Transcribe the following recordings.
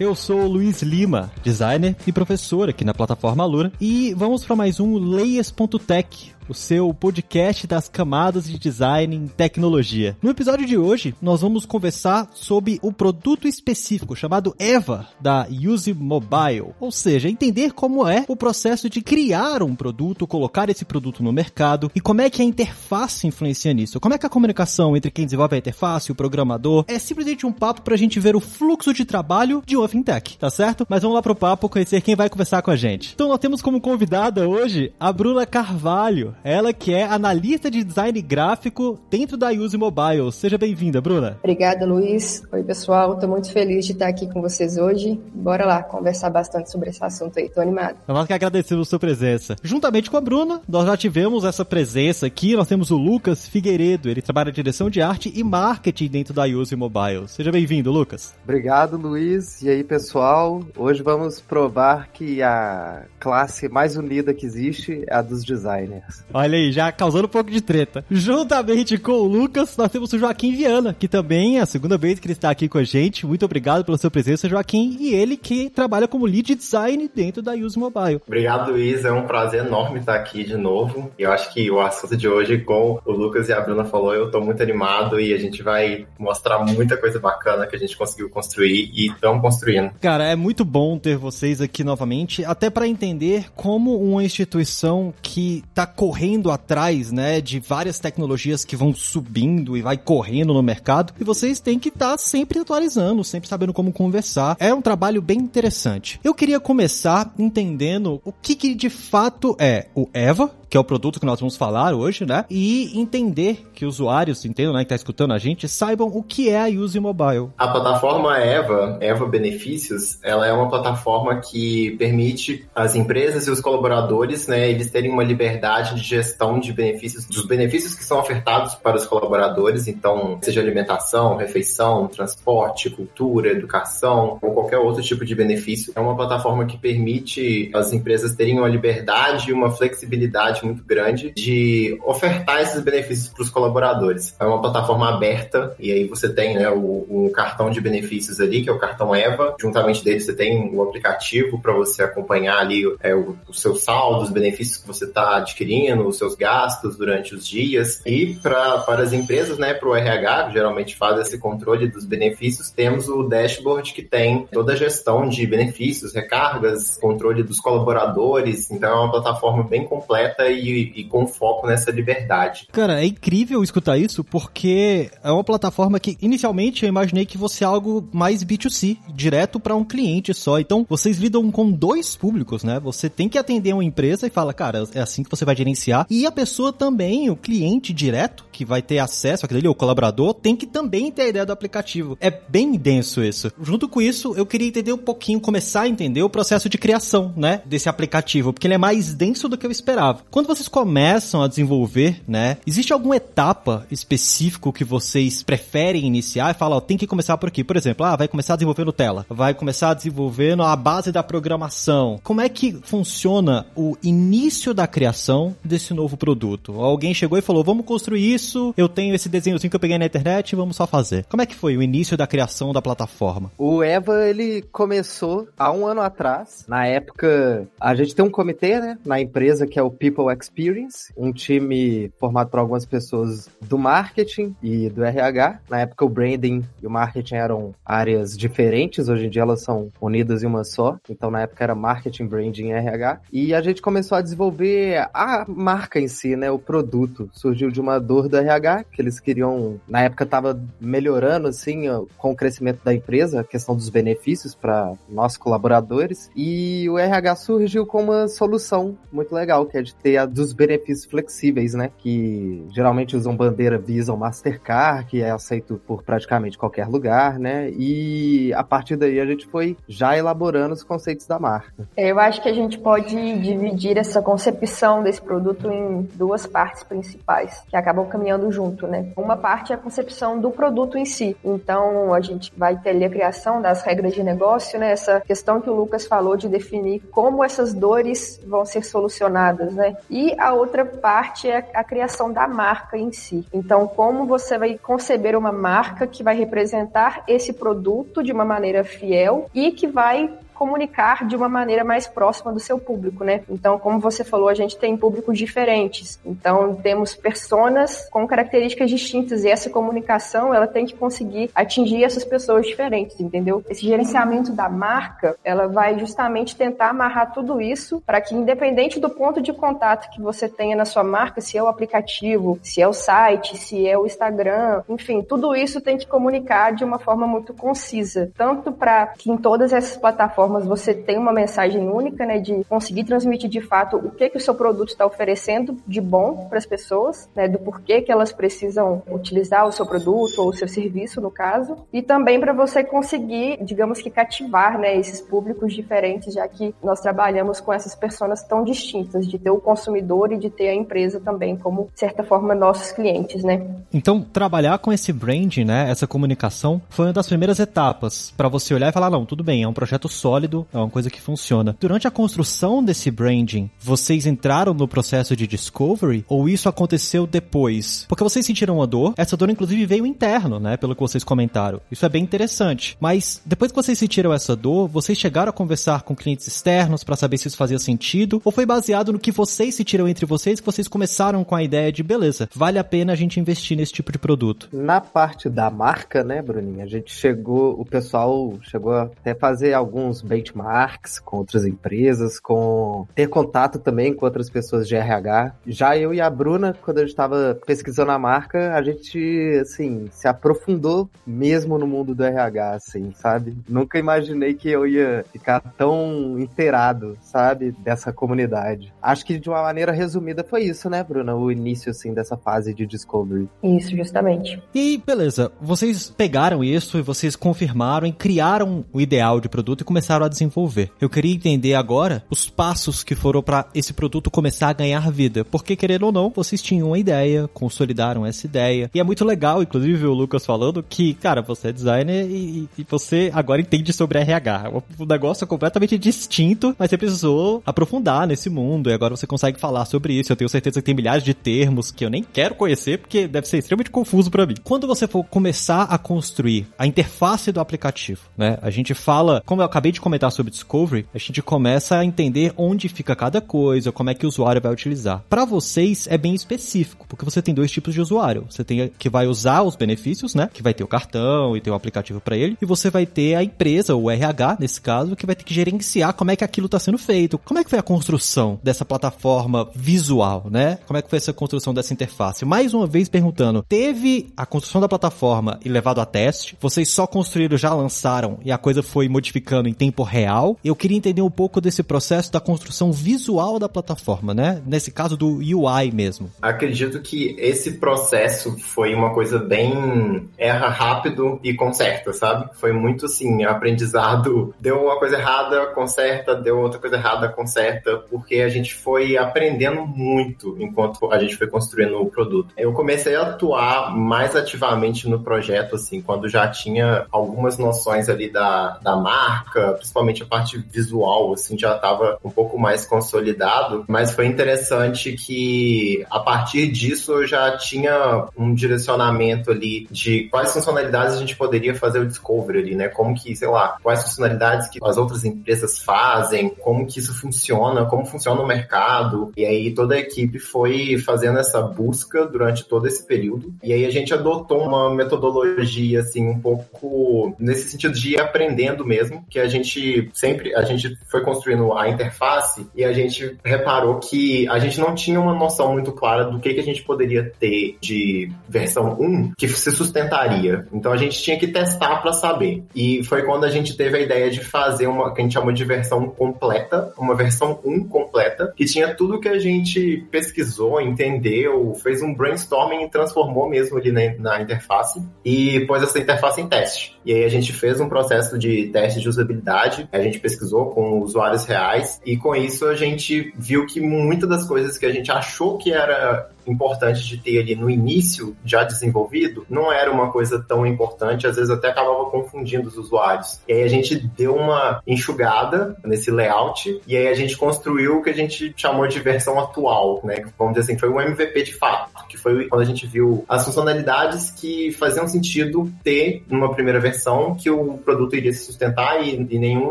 Eu sou o Luiz Lima, designer e professor aqui na plataforma Alura, e vamos para mais um Layers.tech, o seu podcast das camadas de design em tecnologia. No episódio de hoje, nós vamos conversar sobre o produto específico chamado EVA da Use Mobile, ou seja, entender como é o processo de criar um produto, colocar esse produto no mercado e como é que a interface influencia nisso. Como é que a comunicação entre quem desenvolve a interface, o programador, é simplesmente um papo para a gente ver o fluxo de trabalho de uma fintech, tá certo? Mas vamos lá pro papo conhecer quem vai conversar com a gente. Então nós temos como convidada hoje a Bruna Carvalho. Ela que é analista de design gráfico dentro da Use Mobile. Seja bem-vinda, Bruna. Obrigada, Luiz. Oi, pessoal. Estou muito feliz de estar aqui com vocês hoje. Bora lá conversar bastante sobre esse assunto aí. Tô animado. Nós que agradecemos a sua presença. Juntamente com a Bruna, nós já tivemos essa presença aqui. Nós temos o Lucas Figueiredo. Ele trabalha na direção de arte e marketing dentro da Use Mobile. Seja bem-vindo, Lucas. Obrigado, Luiz. E aí, pessoal? Hoje vamos provar que a classe mais unida que existe é a dos designers. Olha aí, já causando um pouco de treta. Juntamente com o Lucas, nós temos o Joaquim Viana, que também é a segunda vez que ele está aqui com a gente. Muito obrigado pela sua presença, Joaquim. E ele que trabalha como lead design dentro da Use Mobile. Obrigado, Luiz. É um prazer enorme estar aqui de novo. E eu acho que o assunto de hoje, como o Lucas e a Bruna falou, eu estou muito animado e a gente vai mostrar muita coisa bacana que a gente conseguiu construir e estamos construindo. Cara, é muito bom ter vocês aqui novamente, até para entender como uma instituição que está correndo atrás, né, de várias tecnologias que vão subindo e vai correndo no mercado, e vocês têm que estar tá sempre atualizando, sempre sabendo como conversar. É um trabalho bem interessante. Eu queria começar entendendo o que, que de fato é o Eva, que é o produto que nós vamos falar hoje, né? E entender que usuários, entendam, né, que tá escutando a gente, saibam o que é a Use Mobile. A plataforma Eva, Eva Benefícios, ela é uma plataforma que permite as empresas e os colaboradores, né, eles terem uma liberdade de gestão de benefícios, dos benefícios que são ofertados para os colaboradores, então, seja alimentação, refeição, transporte, cultura, educação, ou qualquer outro tipo de benefício. É uma plataforma que permite as empresas terem uma liberdade e uma flexibilidade muito grande de ofertar esses benefícios para os colaboradores. É uma plataforma aberta e aí você tem né, o, o, cartão de benefícios ali, que é o cartão EVA. Juntamente dele você tem o aplicativo para você acompanhar ali é, o, o seu saldo, os benefícios que você está adquirindo, os seus gastos durante os dias. E pra, para as empresas, né, para o RH, que geralmente faz esse controle dos benefícios, temos o dashboard que tem toda a gestão de benefícios, recargas, controle dos colaboradores. Então é uma plataforma bem completa e, e, com foco nessa liberdade. Cara, é incrível escutar isso porque é uma plataforma que inicialmente eu imaginei que fosse algo mais B2C, direto para um cliente só. Então vocês lidam com dois públicos, né? Você tem que atender uma empresa e fala, cara, é assim que você vai gerenciar. E a pessoa também, o cliente direto, que vai ter acesso àquele ali, o colaborador, tem que também ter a ideia do aplicativo. É bem denso isso. Junto com isso, eu queria entender um pouquinho, começar a entender o processo de criação, né, desse aplicativo, porque ele é mais denso do que eu esperava. Quando vocês começam a desenvolver, né, existe alguma etapa específica que vocês preferem iniciar e falam, ó, tem que começar por aqui? Por exemplo, ah, vai começar desenvolvendo tela, vai começar desenvolvendo a base da programação. Como é que funciona o início da criação desse novo produto? Alguém chegou e falou, vamos construir isso, eu tenho esse desenhozinho que eu peguei na internet, vamos só fazer. Como é que foi o início da criação da plataforma? O Eva, ele começou há um ano atrás. Na época, a gente tem um comitê, né, na empresa que é o People Experience, um time formado por algumas pessoas do marketing e do RH. Na época o branding e o marketing eram áreas diferentes, hoje em dia elas são unidas em uma só. Então na época era marketing, branding e RH. E a gente começou a desenvolver a marca em si, né, o produto. Surgiu de uma dor do RH, que eles queriam, na época estava melhorando assim com o crescimento da empresa, a questão dos benefícios para nossos colaboradores. E o RH surgiu com uma solução muito legal, que é de ter a dos benefícios flexíveis, né? Que geralmente usam bandeira Visa ou Mastercard, que é aceito por praticamente qualquer lugar, né? E a partir daí a gente foi já elaborando os conceitos da marca. Eu acho que a gente pode dividir essa concepção desse produto em duas partes principais, que acabam caminhando junto, né? Uma parte é a concepção do produto em si. Então, a gente vai ter ali a criação das regras de negócio, né? Essa questão que o Lucas falou de definir como essas dores vão ser solucionadas, né? E a outra parte é a criação da marca em si. Então, como você vai conceber uma marca que vai representar esse produto de uma maneira fiel e que vai comunicar de uma maneira mais próxima do seu público, né? Então, como você falou, a gente tem públicos diferentes. Então, temos personas com características distintas e essa comunicação, ela tem que conseguir atingir essas pessoas diferentes, entendeu? Esse gerenciamento da marca, ela vai justamente tentar amarrar tudo isso para que independente do ponto de contato que você tenha na sua marca, se é o aplicativo, se é o site, se é o Instagram, enfim, tudo isso tem que comunicar de uma forma muito concisa, tanto para que em todas essas plataformas plataformas você tem uma mensagem única, né, de conseguir transmitir de fato o que que o seu produto está oferecendo de bom para as pessoas, né, do porquê que elas precisam utilizar o seu produto ou o seu serviço, no caso, e também para você conseguir, digamos que cativar, né, esses públicos diferentes, já que nós trabalhamos com essas pessoas tão distintas, de ter o consumidor e de ter a empresa também como, certa forma, nossos clientes, né? Então, trabalhar com esse branding, né, essa comunicação, foi uma das primeiras etapas para você olhar e falar, não, tudo bem, é um projeto só sólido, é uma coisa que funciona. Durante a construção desse branding, vocês entraram no processo de discovery ou isso aconteceu depois? Porque vocês sentiram uma dor, essa dor inclusive veio interno, né, pelo que vocês comentaram. Isso é bem interessante. Mas depois que vocês sentiram essa dor, vocês chegaram a conversar com clientes externos para saber se isso fazia sentido ou foi baseado no que vocês sentiram entre vocês que vocês começaram com a ideia de beleza, vale a pena a gente investir nesse tipo de produto? Na parte da marca, né, Bruninha, a gente chegou, o pessoal chegou até fazer alguns benchmarks com outras empresas, com ter contato também com outras pessoas de RH. Já eu e a Bruna, quando a gente estava pesquisando a marca, a gente, assim, se aprofundou mesmo no mundo do RH, assim, sabe? Nunca imaginei que eu ia ficar tão inteirado, sabe, dessa comunidade. Acho que de uma maneira resumida foi isso, né, Bruna? O início, assim, dessa fase de discovery. Isso, justamente. E, beleza, vocês pegaram isso e vocês confirmaram e criaram o ideal de produto e começaram começaram a desenvolver. Eu queria entender agora os passos que foram para esse produto começar a ganhar vida, porque querendo ou não, vocês tinham uma ideia, consolidaram essa ideia. E é muito legal, inclusive o Lucas falando que, cara, você é designer e, e você agora entende sobre RH. O negócio é completamente distinto, mas você precisou aprofundar nesse mundo e agora você consegue falar sobre isso. Eu tenho certeza que tem milhares de termos que eu nem quero conhecer porque deve ser extremamente confuso para mim. Quando você for começar a construir a interface do aplicativo, né? A gente fala, como eu acabei de comentar sobre Discovery, a gente começa a entender onde fica cada coisa, como é que o usuário vai utilizar. Para vocês é bem específico, porque você tem dois tipos de usuário. Você tem que vai usar os benefícios, né? Que vai ter o cartão e ter o aplicativo para ele, e você vai ter a empresa, o RH, nesse caso, que vai ter que gerenciar como é que aquilo está sendo feito. Como é que foi a construção dessa plataforma visual, né? Como é que foi essa construção dessa interface? Mais uma vez perguntando, teve a construção da plataforma e levado a teste? Vocês só construíram, já lançaram e a coisa foi modificando em tempo real. Eu queria entender um pouco desse processo da construção visual da plataforma, né? Nesse caso do UI mesmo. Acredito que esse processo foi uma coisa bem erra rápido e conserta, sabe? Foi muito assim, aprendizado. Deu uma coisa errada, conserta, deu outra coisa errada, conserta, porque a gente foi aprendendo muito enquanto a gente foi construindo o produto. Eu comecei a atuar mais ativamente no projeto, assim, quando já tinha algumas noções ali da, da marca, principalmente a parte visual, assim, já estava um pouco mais consolidado, mas foi interessante que a partir disso eu já tinha um direcionamento ali de quais funcionalidades a gente poderia fazer o discovery ali, né? Como que, sei lá, quais funcionalidades que as outras empresas fazem, como que isso funciona, como funciona o mercado. E aí toda a equipe foi fazendo essa busca durante todo esse período. E aí a gente adotou uma metodologia assim um pouco nesse sentido de ir aprendendo mesmo, que a gente gente sempre, a gente foi construindo a interface e a gente reparou que a gente não tinha uma noção muito clara do que, que a gente poderia ter de versão 1 que se sustentaria. Então a gente tinha que testar para saber. E foi quando a gente teve a ideia de fazer uma que a gente chamou de versão completa, uma versão 1 completa, que tinha tudo que a gente pesquisou, entendeu, fez um brainstorming e transformou mesmo ali na, na interface e pôs essa interface em teste. E aí a gente fez um processo de teste de usabilidade, a gente pesquisou com usuários reais e com isso a gente viu que muitas das coisas que a gente achou que era importante de ter ali no início já desenvolvido, não era uma coisa tão importante, às vezes até acabava confundindo os usuários. E aí a gente deu uma enxugada nesse layout e aí a gente construiu o que a gente chamou de versão atual, né? Vamos dizer assim, foi um MVP de fato, que foi quando a gente viu as funcionalidades que faziam sentido ter numa primeira versão que o produto iria se sustentar e, e nenhum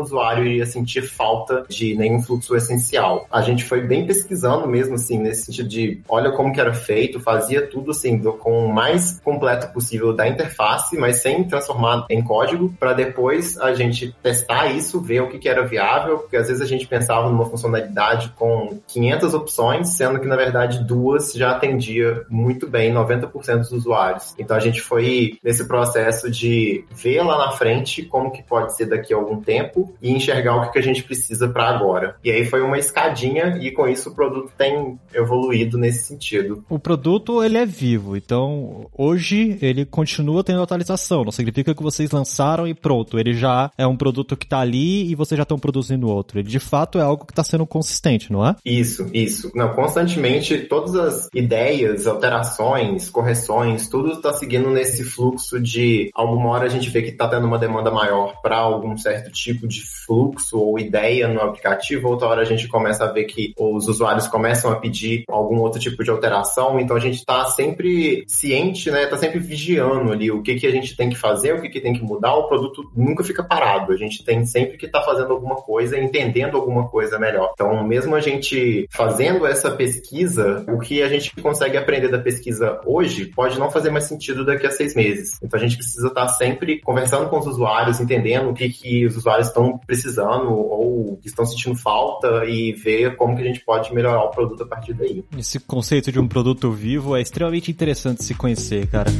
usuário iria sentir falta de nenhum fluxo essencial. A gente foi bem pesquisando mesmo assim, nesse sentido de olha como que era feito, fazia tudo assim, com o mais completo possível da interface, mas sem transformar em código, para depois a gente testar isso, ver o que, que era viável, porque às vezes a gente pensava numa funcionalidade com 500 opções, sendo que na verdade duas já atendia muito bem 90% dos usuários. Então a gente foi nesse processo de ver lá na frente como que pode ser daqui a algum tempo e enxergar o que, que a gente precisa para agora. E aí foi uma escadinha e com isso o produto tem evoluído nesse sentido o produto ele é vivo, então hoje ele continua tendo atualização. Não significa que vocês lançaram e pronto, ele já é um produto que está ali e vocês já estão produzindo outro. Ele de fato é algo que está sendo consistente, não é? Isso, isso. Não, constantemente todas as ideias, alterações, correções, tudo está seguindo nesse fluxo de alguma hora a gente vê que está tendo uma demanda maior para algum certo tipo de fluxo ou ideia no aplicativo, outra hora a gente começa a ver que os usuários começam a pedir algum outro tipo de alteração então a gente está sempre ciente, né? Tá sempre vigiando ali o que, que a gente tem que fazer, o que, que tem que mudar, o produto nunca fica parado. A gente tem sempre que estar tá fazendo alguma coisa, entendendo alguma coisa melhor. Então, mesmo a gente fazendo essa pesquisa, o que a gente consegue aprender da pesquisa hoje pode não fazer mais sentido daqui a seis meses. Então a gente precisa estar tá sempre conversando com os usuários, entendendo o que, que os usuários estão precisando ou estão sentindo falta e ver como que a gente pode melhorar o produto a partir daí. Esse conceito de um produto vivo é extremamente interessante se conhecer, cara.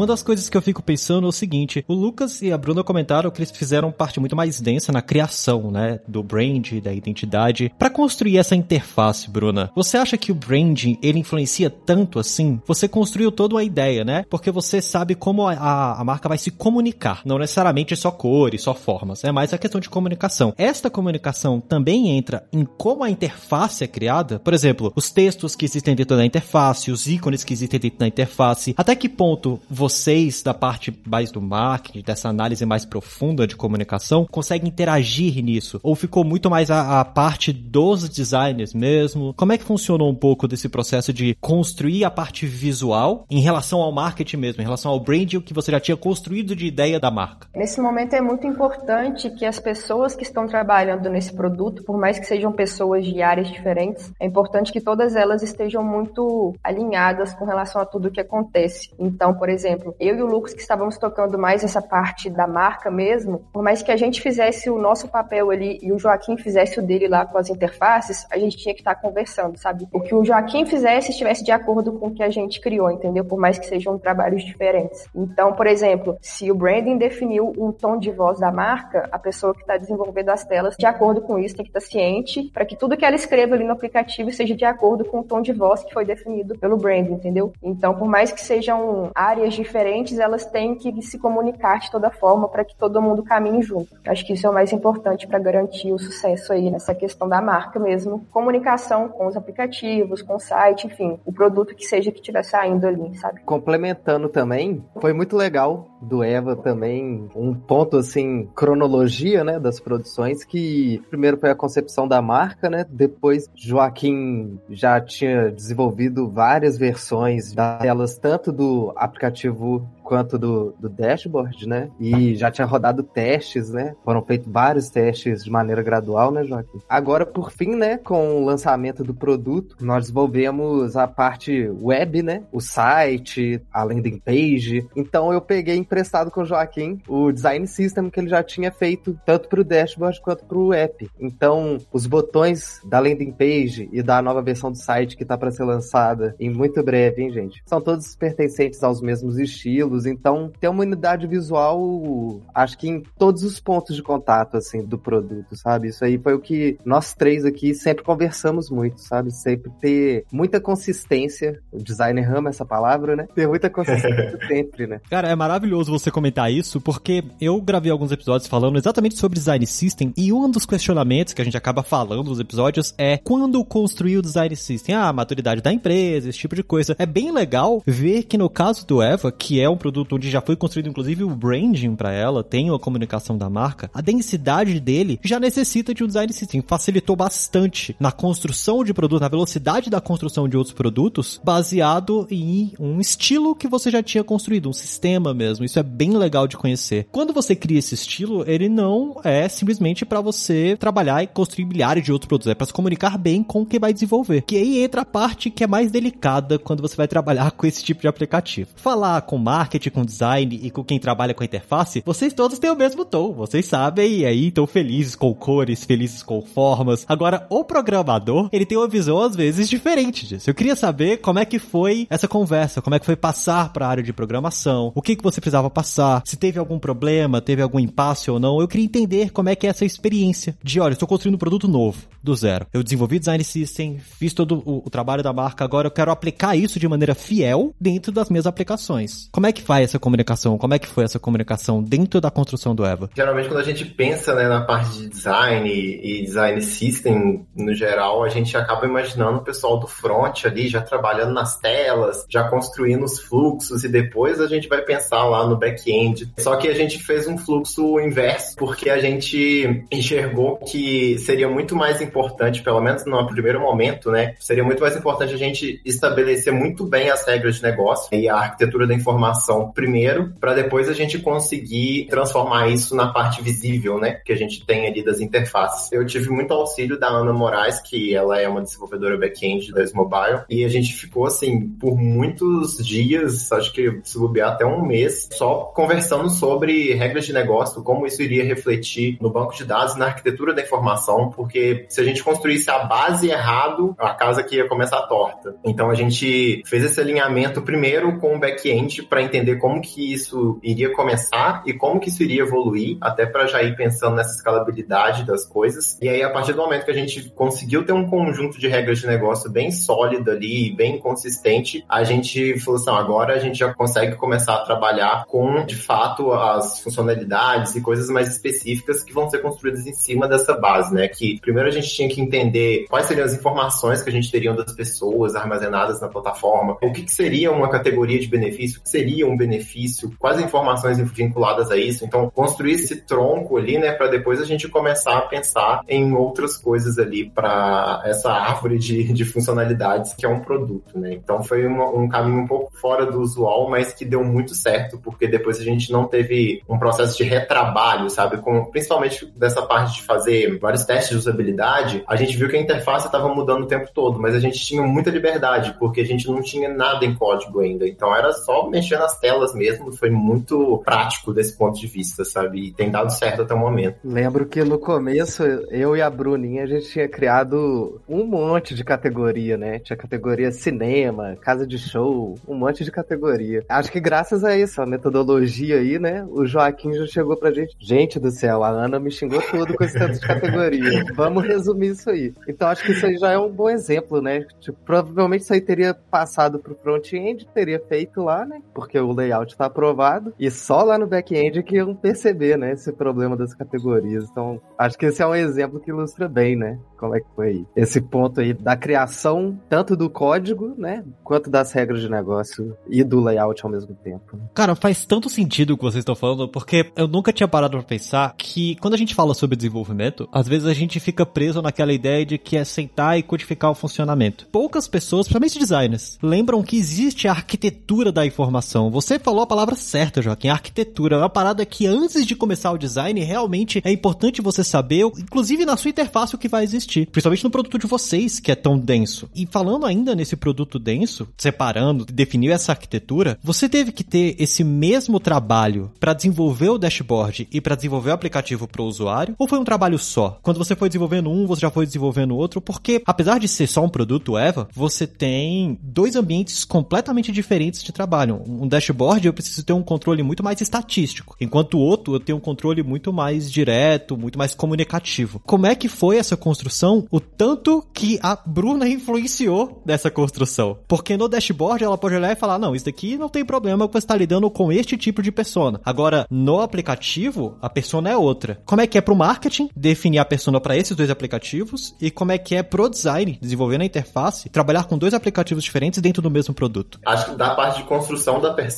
Uma das coisas que eu fico pensando é o seguinte: o Lucas e a Bruna comentaram que eles fizeram parte muito mais densa na criação, né, do brand, da identidade. Para construir essa interface, Bruna, você acha que o branding ele influencia tanto assim? Você construiu toda uma ideia, né? Porque você sabe como a, a marca vai se comunicar. Não necessariamente só cores, só formas. É mais a questão de comunicação. Esta comunicação também entra em como a interface é criada. Por exemplo, os textos que existem dentro da interface, os ícones que existem dentro da interface. Até que ponto você vocês, da parte mais do marketing, dessa análise mais profunda de comunicação, conseguem interagir nisso? Ou ficou muito mais a, a parte dos designers mesmo? Como é que funcionou um pouco desse processo de construir a parte visual em relação ao marketing mesmo, em relação ao branding que você já tinha construído de ideia da marca? Nesse momento é muito importante que as pessoas que estão trabalhando nesse produto, por mais que sejam pessoas de áreas diferentes, é importante que todas elas estejam muito alinhadas com relação a tudo o que acontece. Então, por exemplo, exemplo, eu e o Lucas que estávamos tocando mais essa parte da marca mesmo, por mais que a gente fizesse o nosso papel ali e o Joaquim fizesse o dele lá com as interfaces, a gente tinha que estar conversando, sabe? O que o Joaquim fizesse estivesse de acordo com o que a gente criou, entendeu? Por mais que sejam trabalhos diferentes. Então, por exemplo, se o branding definiu um tom de voz da marca, a pessoa que está desenvolvendo as telas, de acordo com isso, tem que estar ciente para que tudo que ela escreva ali no aplicativo seja de acordo com o tom de voz que foi definido pelo branding, entendeu? Então, por mais que sejam áreas diferentes, diferentes, elas têm que se comunicar de toda forma para que todo mundo caminhe junto. Acho que isso é o mais importante para garantir o sucesso aí nessa questão da marca mesmo. Comunicação com os aplicativos, com o site, enfim, o produto que seja que estiver saindo ali, sabe? Complementando também, foi muito legal do Eva também um ponto assim, cronologia, né, das produções que primeiro foi a concepção da marca, né? Depois Joaquim já tinha desenvolvido várias versões delas tanto do aplicativo vou quanto do, do dashboard, né? E já tinha rodado testes, né? Foram feitos vários testes de maneira gradual, né, Joaquim? Agora, por fim, né, com o lançamento do produto, nós desenvolvemos a parte web, né? O site, a landing page. Então eu peguei emprestado com o Joaquim o design system que ele já tinha feito tanto para o dashboard quanto para o app. Então, os botões da landing page e da nova versão do site que está para ser lançada em muito breve, hein, gente? São todos pertencentes aos mesmos estilos, então tem uma unidade visual, acho que em todos os pontos de contato, assim, do produto, sabe? Isso aí foi o que nós três aqui sempre conversamos muito, sabe? Sempre ter muita consistência, o designer ama essa palavra, né? Ter muita consistência sempre, né? Cara, é maravilhoso você comentar isso, porque eu gravei alguns episódios falando exatamente sobre design system, e um dos questionamentos que a gente acaba falando nos episódios é quando construir o design system? Ah, a maturidade da empresa, esse tipo de coisa. É bem legal ver que no caso do Eva, que é um produto onde já foi construído inclusive o branding para ela, tem a comunicação da marca, a densidade dele já necessita de um design system. Facilitou bastante na construção de produto, na velocidade da construção de outros produtos, baseado em um estilo que você já tinha construído, um sistema mesmo. Isso é bem legal de conhecer. Quando você cria esse estilo, ele não é simplesmente para você trabalhar e construir milhares de outros produtos, é para se comunicar bem com o que vai desenvolver. Que aí entra a parte que é mais delicada quando você vai trabalhar com esse tipo de aplicativo. Falar com marketing, com design e com quem trabalha com a interface, vocês todos têm o mesmo tom, vocês sabem, e aí estão felizes com cores, felizes com formas. Agora, o programador, ele tem uma visão às vezes diferente disso. Eu queria saber como é que foi essa conversa, como é que foi passar para a área de programação, o que que você precisava passar, se teve algum problema, teve algum impasse ou não. Eu queria entender como é que é essa experiência de, olha, estou construindo um produto novo, do zero. Eu desenvolvi design system, fiz todo o, o trabalho da marca, agora eu quero aplicar isso de maneira fiel dentro das minhas aplicações. Como é que faz essa comunicação? Como é que foi essa comunicação dentro da construção do Eva? Geralmente quando a gente pensa né, na parte de design e design system no geral, a gente acaba imaginando o pessoal do front ali já trabalhando nas telas, já construindo os fluxos e depois a gente vai pensar lá no back-end. Só que a gente fez um fluxo inverso porque a gente enxergou que seria muito mais importante, pelo menos no primeiro momento, né? Seria muito mais importante a gente estabelecer muito bem as regras de negócio e a arquitetura da informação primeiro, para depois a gente conseguir transformar isso na parte visível, né? Que a gente tem ali das interfaces. Eu tive muito auxílio da Ana Moraes, que ela é uma desenvolvedora back-end da Mobile, e a gente ficou assim por muitos dias, acho que se bobear até um mês, só conversando sobre regras de negócio, como isso iria refletir no banco de dados, na arquitetura da informação, porque se a gente construísse a base errado, a casa que ia começar torta. Então a gente fez esse alinhamento primeiro com o back-end para entender como que isso iria começar e como que isso iria evoluir, até para já ir pensando nessa escalabilidade das coisas. E aí a partir do momento que a gente conseguiu ter um conjunto de regras de negócio bem sólido ali, bem consistente, a gente falou assim, agora a gente já consegue começar a trabalhar com, de fato, as funcionalidades e coisas mais específicas que vão ser construídas em cima dessa base, né? Que primeiro a gente tinha que entender quais seriam as informações que a gente teria das pessoas armazenadas na plataforma, o que, que seria uma categoria de benefício, o que seria um benefício, quais informações vinculadas a isso. Então, construir esse tronco ali, né, para depois a gente começar a pensar em outras coisas ali para essa árvore de, de funcionalidades que é um produto, né? Então, foi um, um caminho um pouco fora do usual, mas que deu muito certo, porque depois a gente não teve um processo de retrabalho, sabe? Com, principalmente dessa parte de fazer vários testes de usabilidade, a gente viu que a interface estava mudando o tempo todo, mas a gente tinha muita liberdade, porque a gente não tinha nada em código ainda. Então era só mexer nas telas mesmo, foi muito prático desse ponto de vista, sabe? E tem dado certo até o momento. Lembro que no começo, eu e a Bruninha, a gente tinha criado um monte de categoria, né? Tinha categoria cinema, casa de show, um monte de categoria. Acho que graças a isso, a metodologia aí, né? O Joaquim já chegou pra gente. Gente do céu, a Ana me xingou tudo com esse tanto de categoria. Vamos resumir isso aí. Então acho que isso aí já é um bom exemplo, né? Tipo, provavelmente isso aí teria passado pro front-end, teria feito lá, né? Porque o layout tá aprovado. E só lá no back-end que iam perceber, né? Esse problema das categorias. Então, acho que esse é um exemplo que ilustra bem, né? Como é que foi esse ponto aí da criação tanto do código, né? Quanto das regras de negócio e do layout ao mesmo tempo. Cara, faz tanto sentido o que vocês estão falando, porque eu nunca tinha parado pra pensar que quando a gente fala sobre desenvolvimento, às vezes a gente fica preso naquela ideia de que é sentar e codificar o funcionamento. Poucas pessoas, principalmente designers, lembram que existe a arquitetura da informação. Você falou a palavra certa, Joaquim. Arquitetura é uma parada que antes de começar o design, realmente é importante você saber, inclusive na sua interface, o que vai existir. Principalmente no produto de vocês, que é tão denso. E falando ainda nesse produto denso, separando, definiu essa arquitetura, você teve que ter esse mesmo trabalho para desenvolver o dashboard e para desenvolver o aplicativo para o usuário? Ou foi um trabalho só? Quando você foi desenvolvendo um, você já foi desenvolvendo outro? Porque, apesar de ser só um produto Eva, você tem dois ambientes completamente diferentes de trabalho. Um dashboard eu preciso ter um controle muito mais estatístico, enquanto o outro eu tenho um controle muito mais direto, muito mais comunicativo. Como é que foi essa construção? O tanto que a Bruna influenciou dessa construção. Porque no dashboard ela pode olhar e falar: não, isso daqui não tem problema você está lidando com este tipo de persona. Agora, no aplicativo, a persona é outra. Como é que é pro marketing definir a persona para esses dois aplicativos e como é que é pro design, desenvolver a interface, trabalhar com dois aplicativos diferentes dentro do mesmo produto? Acho que da parte de construção da persona,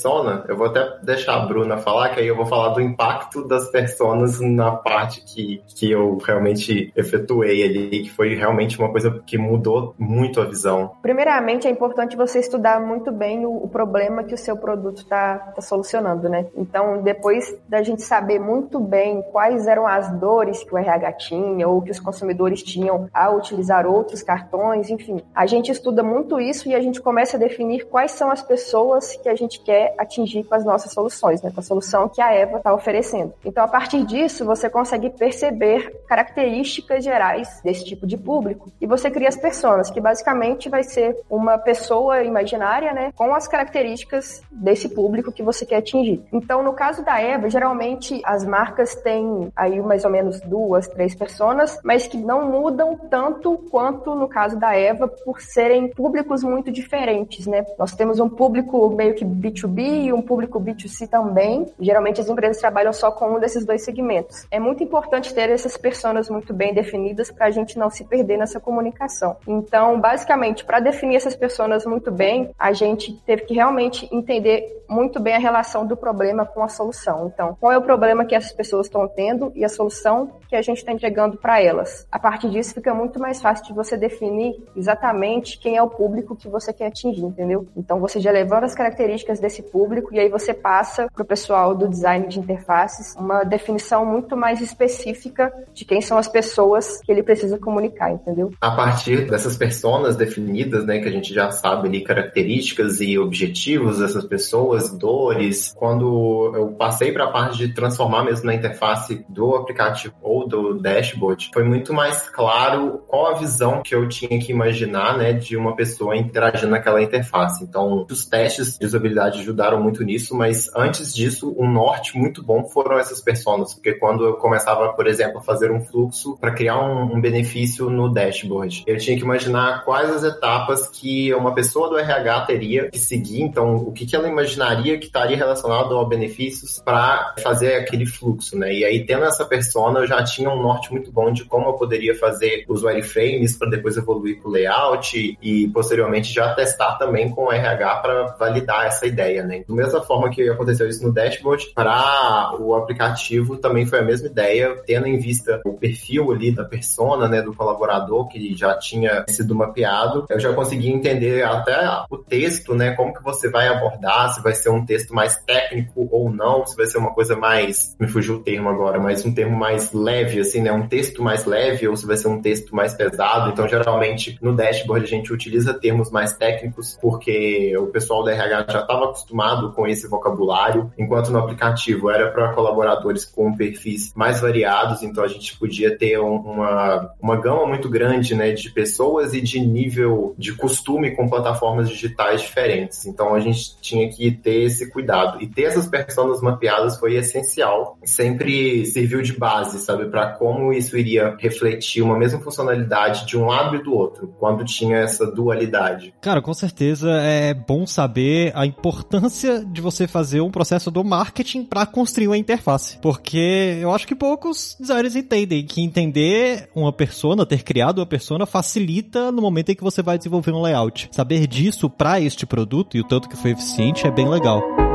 eu vou até deixar a Bruna falar, que aí eu vou falar do impacto das personas na parte que, que eu realmente efetuei ali, que foi realmente uma coisa que mudou muito a visão. Primeiramente, é importante você estudar muito bem o, o problema que o seu produto está tá solucionando, né? Então, depois da gente saber muito bem quais eram as dores que o RH tinha ou que os consumidores tinham ao utilizar outros cartões, enfim, a gente estuda muito isso e a gente começa a definir quais são as pessoas que a gente quer atingir com as nossas soluções, né? Com a solução que a Eva está oferecendo. Então, a partir disso, você consegue perceber características gerais desse tipo de público e você cria as pessoas, que basicamente vai ser uma pessoa imaginária, né? Com as características desse público que você quer atingir. Então, no caso da Eva, geralmente as marcas têm aí mais ou menos duas, três pessoas, mas que não mudam tanto quanto no caso da Eva, por serem públicos muito diferentes, né? Nós temos um público meio que B2B e um público B2C também. Geralmente as empresas trabalham só com um desses dois segmentos. É muito importante ter essas pessoas muito bem definidas para a gente não se perder nessa comunicação. Então, basicamente, para definir essas pessoas muito bem, a gente teve que realmente entender muito bem a relação do problema com a solução. Então, qual é o problema que essas pessoas estão tendo e a solução que a gente está entregando para elas. A partir disso, fica muito mais fácil de você definir exatamente quem é o público que você quer atingir, entendeu? Então, você já levando as características desse público e aí você passa para o pessoal do design de interfaces uma definição muito mais específica de quem são as pessoas que ele precisa comunicar, entendeu? A partir dessas personas definidas, né, que a gente já sabe ali características e objetivos dessas pessoas, dores, quando eu passei para a parte de transformar mesmo na interface do aplicativo ou do dashboard, foi muito mais claro qual a visão que eu tinha que imaginar, né, de uma pessoa interagindo naquela interface. Então, os testes de usabilidade ajudaram muito nisso, mas antes disso, um norte muito bom foram essas personas, porque quando eu começava, por exemplo, a fazer um fluxo para criar um, um benefício no dashboard, eu tinha que imaginar quais as etapas que uma pessoa do RH teria que seguir, então o que, que ela imaginaria que estaria relacionado a benefícios para fazer aquele fluxo, né? E aí, tendo essa persona, eu já tinha um norte muito bom de como eu poderia fazer os wireframes para depois evoluir para o layout e, posteriormente já testar também com o RH para validar essa ideia, né? Da mesma forma que aconteceu isso no dashboard, para o aplicativo também foi a mesma ideia, tendo em vista o perfil ali da persona, né, do colaborador que já tinha sido mapeado, eu já consegui entender até o texto, né, como que você vai abordar, se vai ser um texto mais técnico ou não, se vai ser uma coisa mais, me fugiu o termo agora, mas um termo mais leve, assim, né, um texto mais leve ou se vai ser um texto mais pesado. Então, geralmente, no dashboard a gente utiliza termos mais técnicos porque o pessoal da RH já estava acostumado com esse vocabulário, enquanto no aplicativo era para colaboradores com perfis mais variados, então a gente podia ter uma, uma gama muito grande né, de pessoas e de nível de costume com plataformas digitais diferentes. Então a gente tinha que ter esse cuidado. E ter essas pessoas mapeadas foi essencial. Sempre serviu de base, sabe, para como isso iria refletir uma mesma funcionalidade de um lado e do outro, quando tinha essa dualidade. Cara, com certeza é bom saber a importância de você fazer um processo do marketing para construir uma interface, porque eu acho que poucos designers entendem que entender uma persona, ter criado uma persona facilita no momento em que você vai desenvolver um layout. Saber disso para este produto e o tanto que foi eficiente é bem legal.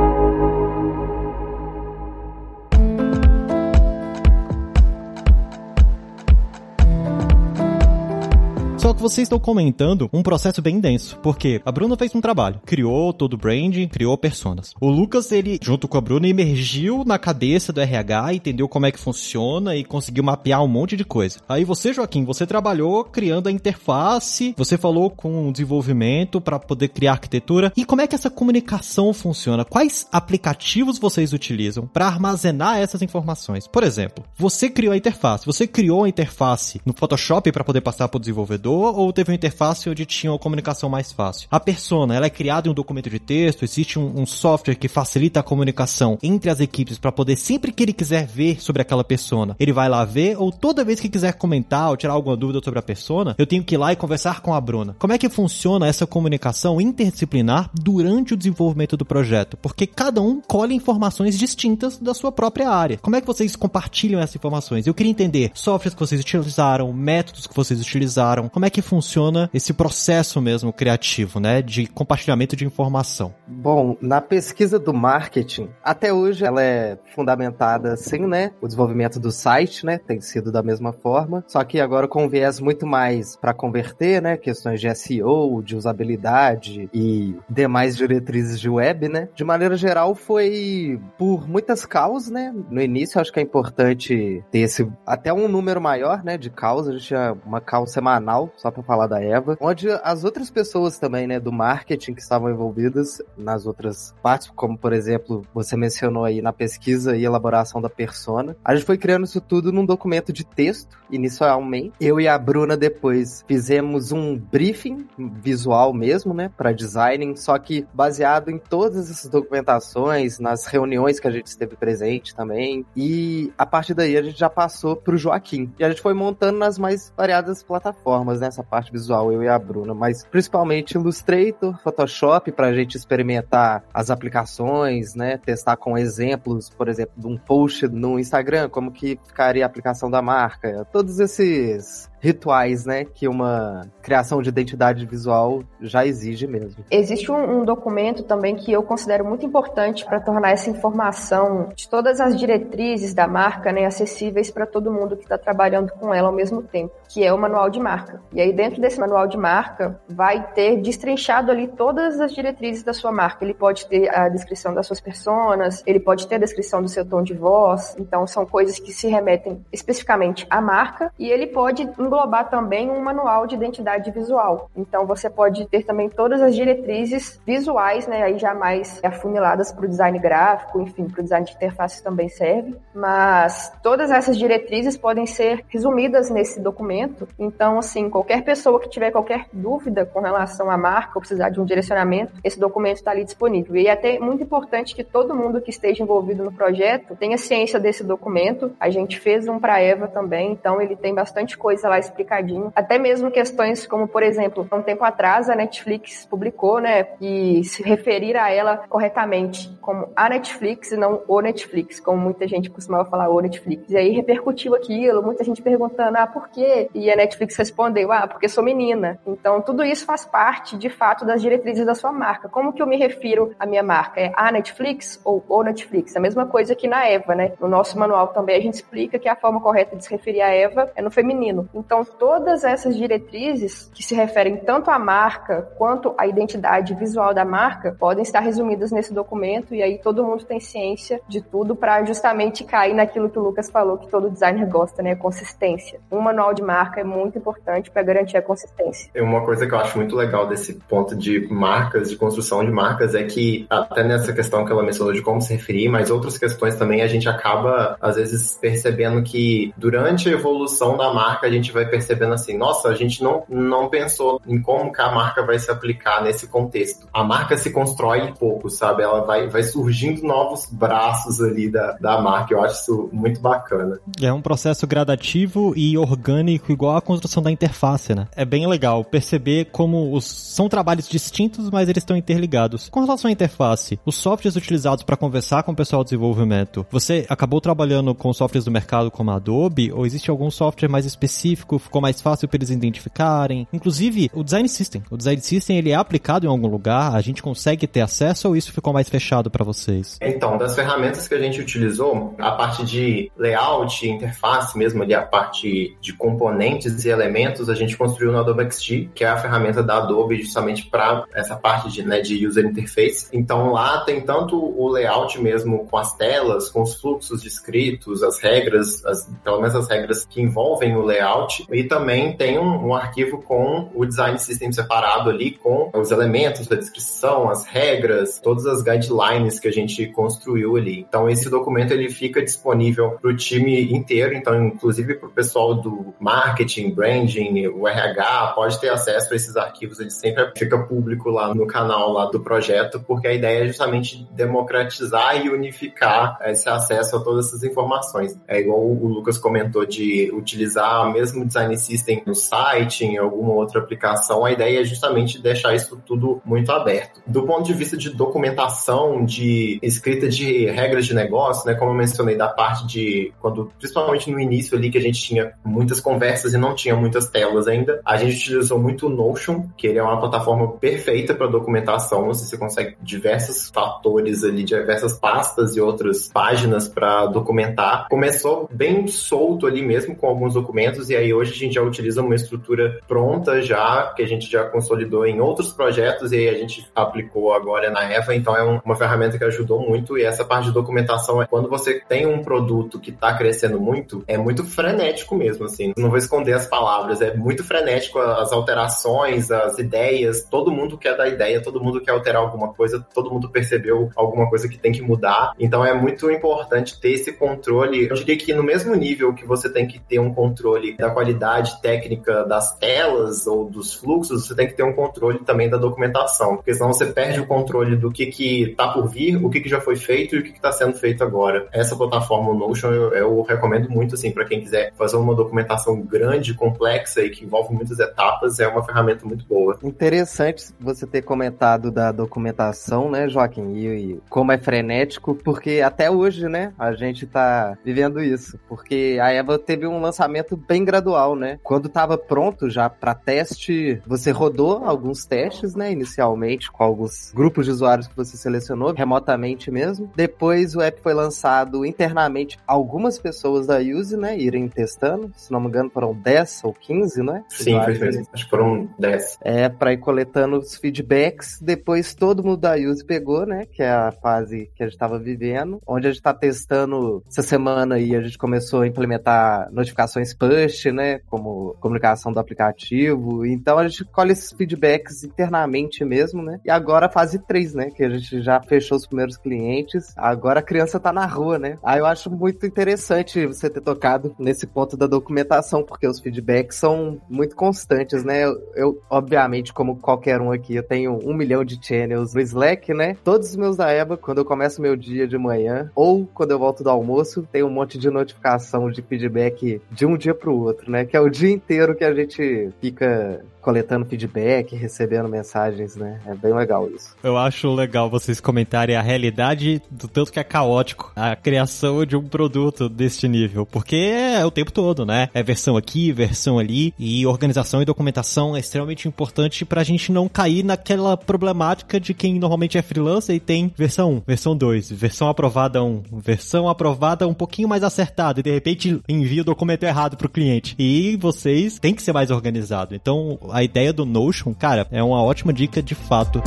Só que vocês estão comentando um processo bem denso, porque a Bruna fez um trabalho, criou todo o brand, criou personas. O Lucas, ele, junto com a Bruna, emergiu na cabeça do RH, entendeu como é que funciona e conseguiu mapear um monte de coisa. Aí você, Joaquim, você trabalhou criando a interface, você falou com o desenvolvimento para poder criar arquitetura. E como é que essa comunicação funciona? Quais aplicativos vocês utilizam para armazenar essas informações? Por exemplo, você criou a interface, você criou a interface no Photoshop para poder passar para o desenvolvedor ou teve uma interface onde tinha uma comunicação mais fácil? A persona, ela é criada em um documento de texto, existe um, um software que facilita a comunicação entre as equipes para poder sempre que ele quiser ver sobre aquela persona, ele vai lá ver ou toda vez que quiser comentar ou tirar alguma dúvida sobre a persona, eu tenho que ir lá e conversar com a Bruna. Como é que funciona essa comunicação interdisciplinar durante o desenvolvimento do projeto? Porque cada um colhe informações distintas da sua própria área. Como é que vocês compartilham essas informações? Eu queria entender softwares que vocês utilizaram, métodos que vocês utilizaram, como é que funciona esse processo mesmo criativo, né, de compartilhamento de informação. Bom, na pesquisa do marketing, até hoje ela é fundamentada sim, né, o desenvolvimento do site, né, tem sido da mesma forma, só que agora com viés muito mais para converter, né, questões de SEO, de usabilidade e demais diretrizes de web, né. De maneira geral foi por muitas causas, né. No início acho que é importante ter esse até um número maior, né, de causas, a gente tinha uma causa semanal só para falar da Eva, onde as outras pessoas também, né, do marketing que estavam envolvidas nas outras partes, como por exemplo, você mencionou aí na pesquisa e elaboração da persona. A gente foi criando isso tudo num documento de texto, inicialmente. Eu e a Bruna depois fizemos um briefing visual mesmo, né, para design, só que baseado em todas essas documentações, nas reuniões que a gente esteve presente também. E a partir daí a gente já passou pro Joaquim. E a gente foi montando nas mais variadas plataformas, nessa parte visual, eu e a Bruna, mas principalmente Illustrator, Photoshop pra gente experimentar as aplicações, né, testar com exemplos, por exemplo, de um post no Instagram, como que ficaria a aplicação da marca. Todos esses rituais, né, que uma criação de identidade visual já exige mesmo. Existe um, um documento também que eu considero muito importante para tornar essa informação de todas as diretrizes da marca, né, acessíveis para todo mundo que está trabalhando com ela ao mesmo tempo, que é o manual de marca. E aí dentro desse manual de marca vai ter destrinchado ali todas as diretrizes da sua marca. Ele pode ter a descrição das suas personas, ele pode ter a descrição do seu tom de voz. Então são coisas que se remetem especificamente à marca e ele pode englobar também um manual de identidade visual. Então você pode ter também todas as diretrizes visuais, né, aí já mais afuniladas para o design gráfico, enfim, para o design de interface também serve, mas todas essas diretrizes podem ser resumidas nesse documento. Então, assim, qualquer pessoa que tiver qualquer dúvida com relação à marca ou precisar de um direcionamento, esse documento está ali disponível. E é até muito importante que todo mundo que esteja envolvido no projeto tenha ciência desse documento. A gente fez um para Eva também, então ele tem bastante coisa lá explicadinho. Até mesmo questões como, por exemplo, um tempo atrás a Netflix publicou, né, e se referir a ela corretamente como a Netflix e não o Netflix, como muita gente costumava falar o Netflix. E aí repercutiu aquilo, muita gente perguntando, ah, por quê? E a Netflix respondeu, ah, porque sou menina. Então, tudo isso faz parte, de fato, das diretrizes da sua marca. Como que eu me refiro à minha marca? É a Netflix ou o Netflix? A mesma coisa que na Eva, né? No nosso manual também a gente explica que a forma correta de se referir a Eva é no feminino. Então, todas essas diretrizes que se referem tanto à marca quanto à identidade visual da marca podem estar resumidas nesse documento e aí todo mundo tem ciência de tudo para justamente cair naquilo que o Lucas falou que todo designer gosta, né? Consistência. Um manual de marca é muito importante para garantir a consistência. É uma coisa que eu acho muito legal desse ponto de marcas, de construção de marcas, é que até nessa questão que ela mencionou de como se referir, mas outras questões também a gente acaba às vezes percebendo que durante a evolução da marca a gente vai percebendo assim, nossa, a gente não, não pensou em como que a marca vai se aplicar nesse contexto. A marca se constrói pouco, sabe? Ela vai, vai surgindo novos braços ali da, da marca. Eu acho isso muito bacana. É um processo gradativo e orgânico, igual a construção da interface, né? É bem legal perceber como os são trabalhos distintos, mas eles estão interligados. Com relação à interface, os softwares utilizados para conversar com o pessoal de desenvolvimento, você acabou trabalhando com softwares do mercado como a Adobe, ou existe algum software mais específico, ficou mais fácil para eles identificarem. Inclusive, o design system. O design system ele é aplicado em algum lugar, a gente consegue ter acesso ou isso ficou mais fechado para vocês? Então, das ferramentas que a gente utilizou, a parte de layout, interface mesmo ali, a parte de componentes e elementos, a gente construiu no Adobe XD, que é a ferramenta da Adobe justamente para essa parte de, né, de user interface. Então lá tem tanto o layout mesmo com as telas, com os fluxos descritos, as regras, as, pelo menos as regras que envolvem o layout, e também tem um, um arquivo com o design system separado ali, com os elementos da descrição, as regras, todas as guidelines que a gente construiu ali. Então esse documento ele fica disponível para o time inteiro, então inclusive para o pessoal do marketing, branding, o RH pode ter acesso a esses arquivos, ele sempre fica público lá no canal lá do projeto, porque a ideia é justamente democratizar e unificar esse acesso a todas essas informações. É igual o Lucas comentou de utilizar o mesmo design system no site, em alguma outra aplicação, a ideia é justamente deixar isso tudo muito aberto. Do ponto de vista de documentação, de escrita de regras de negócio, né, como eu mencionei da parte de quando principalmente no início ali que a gente tinha muitas conversas e não tinha muitas telas ainda, a gente utilizou muito o Notion, que ele é uma plataforma perfeita para documentação, você consegue diversos fatores ali, diversas pastas e outras páginas para documentar. Começou bem solto ali mesmo com alguns documentos e aí hoje a gente já utiliza uma estrutura pronta já, que a gente já consolidou em outros projetos e a gente aplicou agora na Eva, então é uma ferramenta que ajudou muito e essa parte de documentação é quando você tem um produto que está crescendo muito, é muito frenético mesmo, assim. Não vou esconder as palavras, é muito frenético as alterações, as ideias, todo mundo quer dar ideia, todo mundo quer alterar alguma coisa, todo mundo percebeu alguma coisa que tem que mudar. Então é muito importante ter esse controle. Eu diria que no mesmo nível que você tem que ter um controle da qualidade técnica das telas ou dos fluxos, você tem que ter um controle também da documentação, porque senão você perde o controle do que que tá por vir, o que que já foi feito e o que que tá sendo feito agora. Essa plataforma Notion eu, eu recomendo muito assim para quem quiser fazer uma documentação grande, complexa e que envolve muitas etapas, é uma ferramenta muito boa. Interessante você ter comentado da documentação, né, Joaquim, e, e como é frenético, porque até hoje, né, a gente tá vivendo isso, porque a Eva teve um lançamento bem gradual, né? Quando tava pronto já para teste, você rodou alguns testes, né, inicialmente com alguns grupos de usuários que você selecionou remotamente mesmo. Depois o app foi lançado internamente, algumas pessoas da Use, né, irem testando, se não me engano foram 10 ou 15, né? Sim, foi mesmo. Acho que foram 10. É, para ir coletando os feedbacks. Depois todo mundo da Use pegou, né? Que é a fase que a gente estava vivendo. Onde a gente está testando essa semana aí, a gente começou a implementar notificações push, né? Como comunicação do aplicativo. Então a gente colhe esses feedbacks internamente mesmo, né? E agora a fase 3, né? Que a gente já fechou os primeiros clientes. Agora a criança tá na rua, né? Aí eu acho muito interessante você ter tocado nesse ponto da documentação, porque os feedbacks são muito constantes, né? Eu, eu obviamente, como qualquer um aqui, eu tenho um milhão de channels no Slack, né? Todos os meus da EBA, quando eu começo meu dia de manhã, ou quando eu volto do almoço, tem um monte de notificação de feedback de um dia pro outro, né? Que é o dia inteiro que a gente fica coletando feedback, recebendo mensagens, né? É bem legal isso. Eu acho legal vocês comentarem a realidade do tanto que é caótico a criação de um produto deste nível, porque é o tempo todo, né? É versão aqui, versão ali, e organização e documentação é extremamente importante pra gente não cair naquela problemática de quem normalmente é freelancer e tem versão 1, versão 2, versão aprovada 1, versão aprovada um pouquinho mais acertada, e de repente envia o documento errado pro cliente. E vocês têm que ser mais organizado. Então, a ideia do Notion, cara, é uma ótima dica de fato.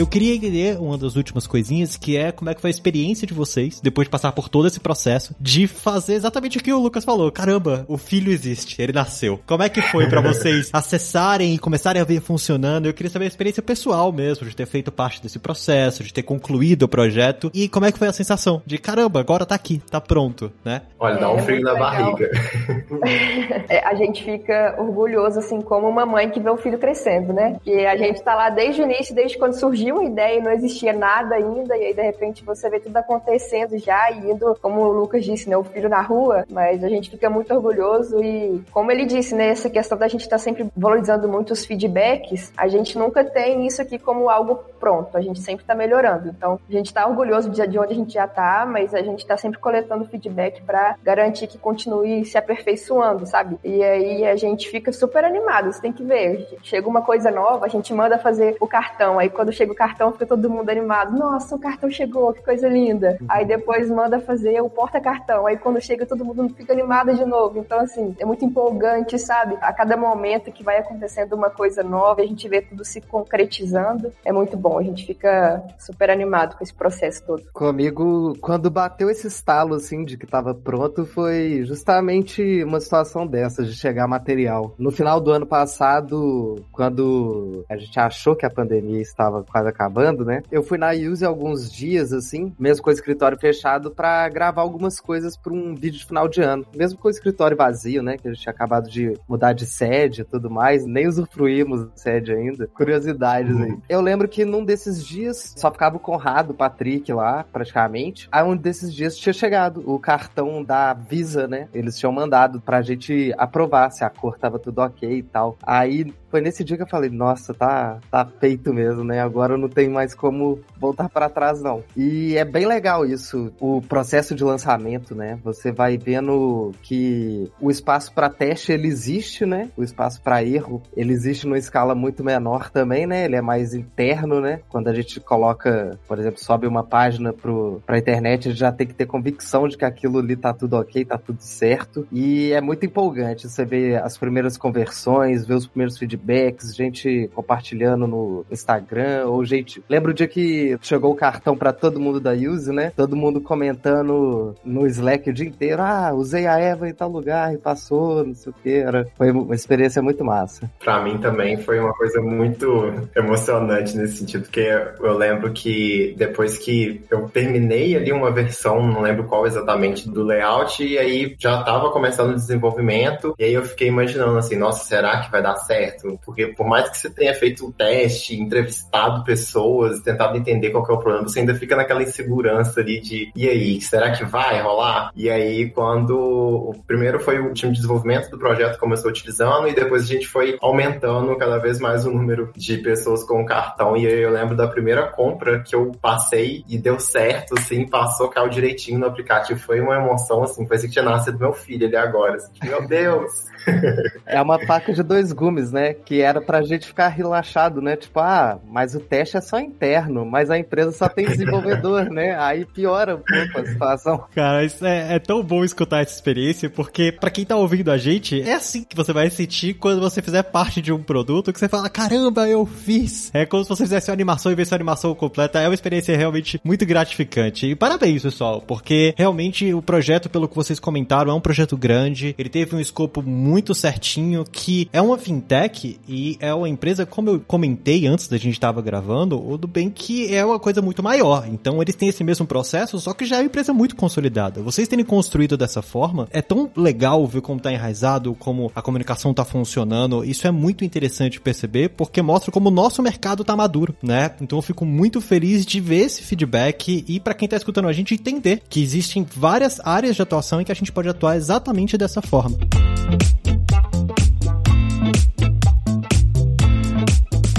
Eu queria entender uma das últimas coisinhas, que é como é que foi a experiência de vocês, depois de passar por todo esse processo, de fazer exatamente o que o Lucas falou. Caramba, o filho existe, ele nasceu. Como é que foi para vocês acessarem e começarem a ver funcionando? Eu queria saber a experiência pessoal mesmo, de ter feito parte desse processo, de ter concluído o projeto, e como é que foi a sensação de, caramba, agora tá aqui, tá pronto, né? Olha, dá um É frio na legal. barriga. É, a gente fica orgulhoso, assim, como uma mãe que vê o filho crescendo, né? Que a gente tá lá desde o início, desde quando surgiu a ideia e não existia nada ainda, e aí de repente você vê tudo acontecendo já e indo, como o Lucas disse, né? O filho na rua, mas a gente fica muito orgulhoso e, como ele disse, né? Essa questão da gente estar sempre valorizando muito os feedbacks, a gente nunca tem isso aqui como algo pronto, a gente sempre tá melhorando. Então, a gente tá orgulhoso de, de onde a gente já tá, mas a gente tá sempre coletando feedback para garantir que continue se aperfeiçoando, sabe? E aí a gente fica super animado, você tem que ver. Chega uma coisa nova, a gente manda fazer o cartão, aí quando chega chega o cartão, fica todo mundo animado. Nossa, o cartão chegou, que coisa linda. Aí depois manda fazer o porta-cartão. Aí quando chega, todo mundo fica animado de novo. Então, assim, é muito empolgante, sabe? A cada momento que vai acontecendo uma coisa nova, a gente vê tudo se concretizando. É muito bom, a gente fica super animado com esse processo todo. Comigo, quando bateu esse estalo, assim, de que tava pronto, foi justamente uma situação dessa, de chegar material. No final do ano passado, quando a gente achou que a pandemia estava quase acabando, né? Eu fui na Use alguns dias, assim, mesmo com o escritório fechado, para gravar algumas coisas para um vídeo de final de ano. Mesmo com o escritório vazio, né? Que a gente tinha acabado de mudar de sede e tudo mais, nem usufruímos da sede ainda. Curiosidades aí. Uhum. Eu lembro que num desses dias só ficava o Conrado, o Patrick lá, praticamente. Aí um desses dias tinha chegado o cartão da Visa, né? Eles tinham mandado pra gente aprovar se a cor tava tudo ok e tal. Aí foi nesse dia que eu falei, nossa, tá, tá feito mesmo, né? Agora não tem mais como voltar para trás, não. E é bem legal isso, o processo de lançamento, né? Você vai vendo que o espaço para teste ele existe, né? O espaço para erro ele existe numa escala muito menor também, né? Ele é mais interno, né? Quando a gente coloca, por exemplo, sobe uma página pro, pra internet, a gente já tem que ter convicção de que aquilo ali tá tudo ok, tá tudo certo. E é muito empolgante você ver as primeiras conversões, ver os primeiros feedbacks feedbacks, gente compartilhando no Instagram, ou gente. Lembra o dia que chegou o cartão para todo mundo da Use, né? Todo mundo comentando no Slack o dia inteiro: ah, usei a Eva em tal lugar e passou, não sei o que. Era... Foi uma experiência muito massa. Pra mim também foi uma coisa muito emocionante nesse sentido, porque eu lembro que depois que eu terminei ali uma versão, não lembro qual exatamente, do layout, e aí já tava começando o desenvolvimento, e aí eu fiquei imaginando assim, nossa, será que vai dar certo? Porque por mais que você tenha feito o teste, entrevistado pessoas, tentado entender qual é o problema, você ainda fica naquela insegurança ali de e aí, será que vai rolar? E aí, quando o primeiro foi o time de desenvolvimento do projeto começou utilizando, e depois a gente foi aumentando cada vez mais o número de pessoas com o cartão. E aí eu lembro da primeira compra que eu passei e deu certo, assim, passou, caiu direitinho no aplicativo. Foi uma emoção, assim, parecia que tinha nascido meu filho ali agora. Assim, meu Deus! É uma faca de dois gumes, né? Que era pra gente ficar relaxado, né? Tipo, ah, mas o teste é só interno, mas a empresa só tem desenvolvedor, né? Aí piora um pouco a situação. Cara, isso é, é tão bom escutar essa experiência, porque pra quem tá ouvindo a gente, é assim que você vai sentir quando você fizer parte de um produto que você fala, caramba, eu fiz. É como se você fizesse uma animação e visse a animação completa. É uma experiência realmente muito gratificante. E parabéns, pessoal, porque realmente o projeto, pelo que vocês comentaram, é um projeto grande. Ele teve um escopo muito certinho, que é uma fintech e é uma empresa, como eu comentei antes da gente estava gravando, o do bem que é uma coisa muito maior. Então eles têm esse mesmo processo, só que já é uma empresa muito consolidada. Vocês terem construído dessa forma, é tão legal ver como tá enraizado, como a comunicação tá funcionando. Isso é muito interessante perceber, porque mostra como o nosso mercado tá maduro, né? Então eu fico muito feliz de ver esse feedback e para quem tá escutando a gente entender que existem várias áreas de atuação em que a gente pode atuar exatamente dessa forma.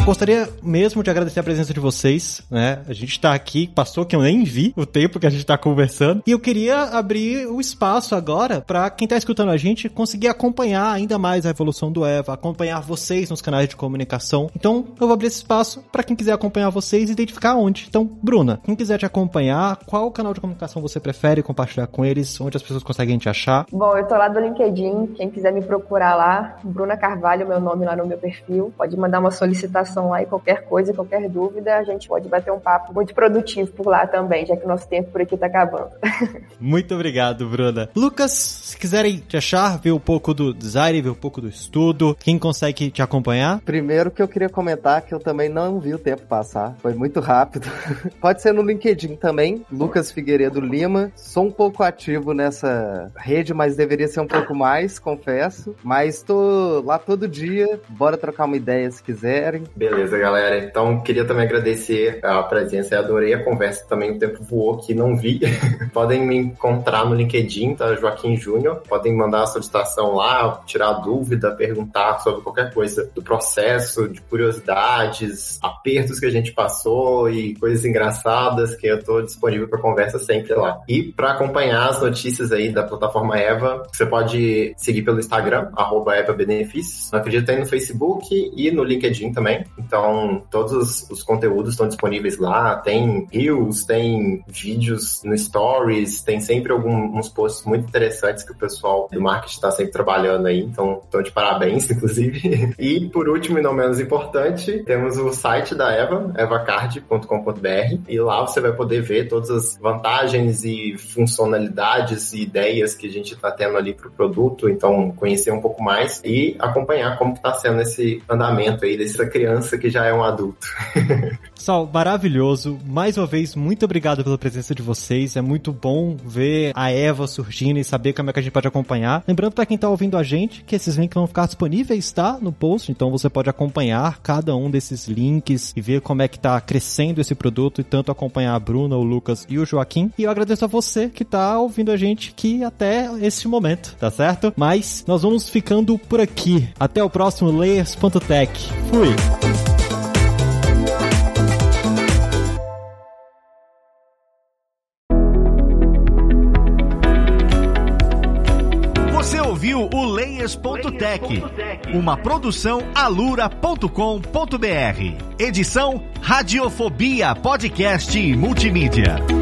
Gostaria mesmo de agradecer a presença de vocês, né? A gente tá aqui, passou que eu nem vi o tempo que a gente tá conversando. E eu queria abrir o espaço agora para quem tá escutando a gente conseguir acompanhar ainda mais a evolução do Eva, acompanhar vocês nos canais de comunicação. Então, eu vou abrir esse espaço para quem quiser acompanhar vocês e identificar onde. Então, Bruna, quem quiser te acompanhar, qual canal de comunicação você prefere compartilhar com eles, onde as pessoas conseguem te achar? Bom, eu tô lá do LinkedIn, quem quiser me procurar lá, Bruna Carvalho, meu nome lá no meu perfil, pode mandar uma solicitação lá e qualquer coisa, qualquer dúvida, a gente pode bater um papo muito produtivo por lá também, já que o nosso tempo por aqui tá acabando. muito obrigado, Bruna. Lucas, se quiserem te achar, ver um pouco do design, ver um pouco do estudo, quem consegue te acompanhar? Primeiro que eu queria comentar que eu também não vi o tempo passar, foi muito rápido. pode ser no LinkedIn também, Lucas Figueiredo Lima. Sou um pouco ativo nessa rede, mas deveria ser um pouco mais, confesso. Mas tô lá todo dia, bora trocar uma ideia se quiserem. Beleza, galera. Então, queria também agradecer a presença. Eu adorei a conversa também. O tempo voou que não vi. Podem me encontrar no LinkedIn, tá? Joaquim Júnior. Podem mandar a solicitação lá, tirar dúvida, perguntar sobre qualquer coisa do processo, de curiosidades, apertos que a gente passou e coisas engraçadas que eu tô disponível para conversa sempre lá. E para acompanhar as notícias aí da plataforma Eva, você pode seguir pelo Instagram, arroba Eva Benefícios. Acredito aí no Facebook e no LinkedIn também. Então, todos os conteúdos estão disponíveis lá. Tem reels, tem vídeos no Stories, tem sempre alguns posts muito interessantes que o pessoal do marketing está sempre trabalhando aí. Então, estão de parabéns, inclusive. E, por último e não menos importante, temos o site da Eva, evacard.com.br. E lá você vai poder ver todas as vantagens e funcionalidades e ideias que a gente está tendo ali para o produto. Então, conhecer um pouco mais e acompanhar como está sendo esse andamento aí dessa criança que já é um adulto. Pessoal, maravilhoso. Mais uma vez, muito obrigado pela presença de vocês. É muito bom ver a Eva surgindo e saber como é que a gente pode acompanhar. Lembrando para quem tá ouvindo a gente que esses links vão ficar disponíveis, tá? No post, então você pode acompanhar cada um desses links e ver como é que tá crescendo esse produto e tanto acompanhar a Bruna, o Lucas e o Joaquim. E eu agradeço a você que tá ouvindo a gente aqui até esse momento, tá certo? Mas nós vamos ficando por aqui. Até o próximo Layers.tech. Fui! O Layers.tech, uma produção alura.com.br. Edição Radiofobia Podcast e Multimídia.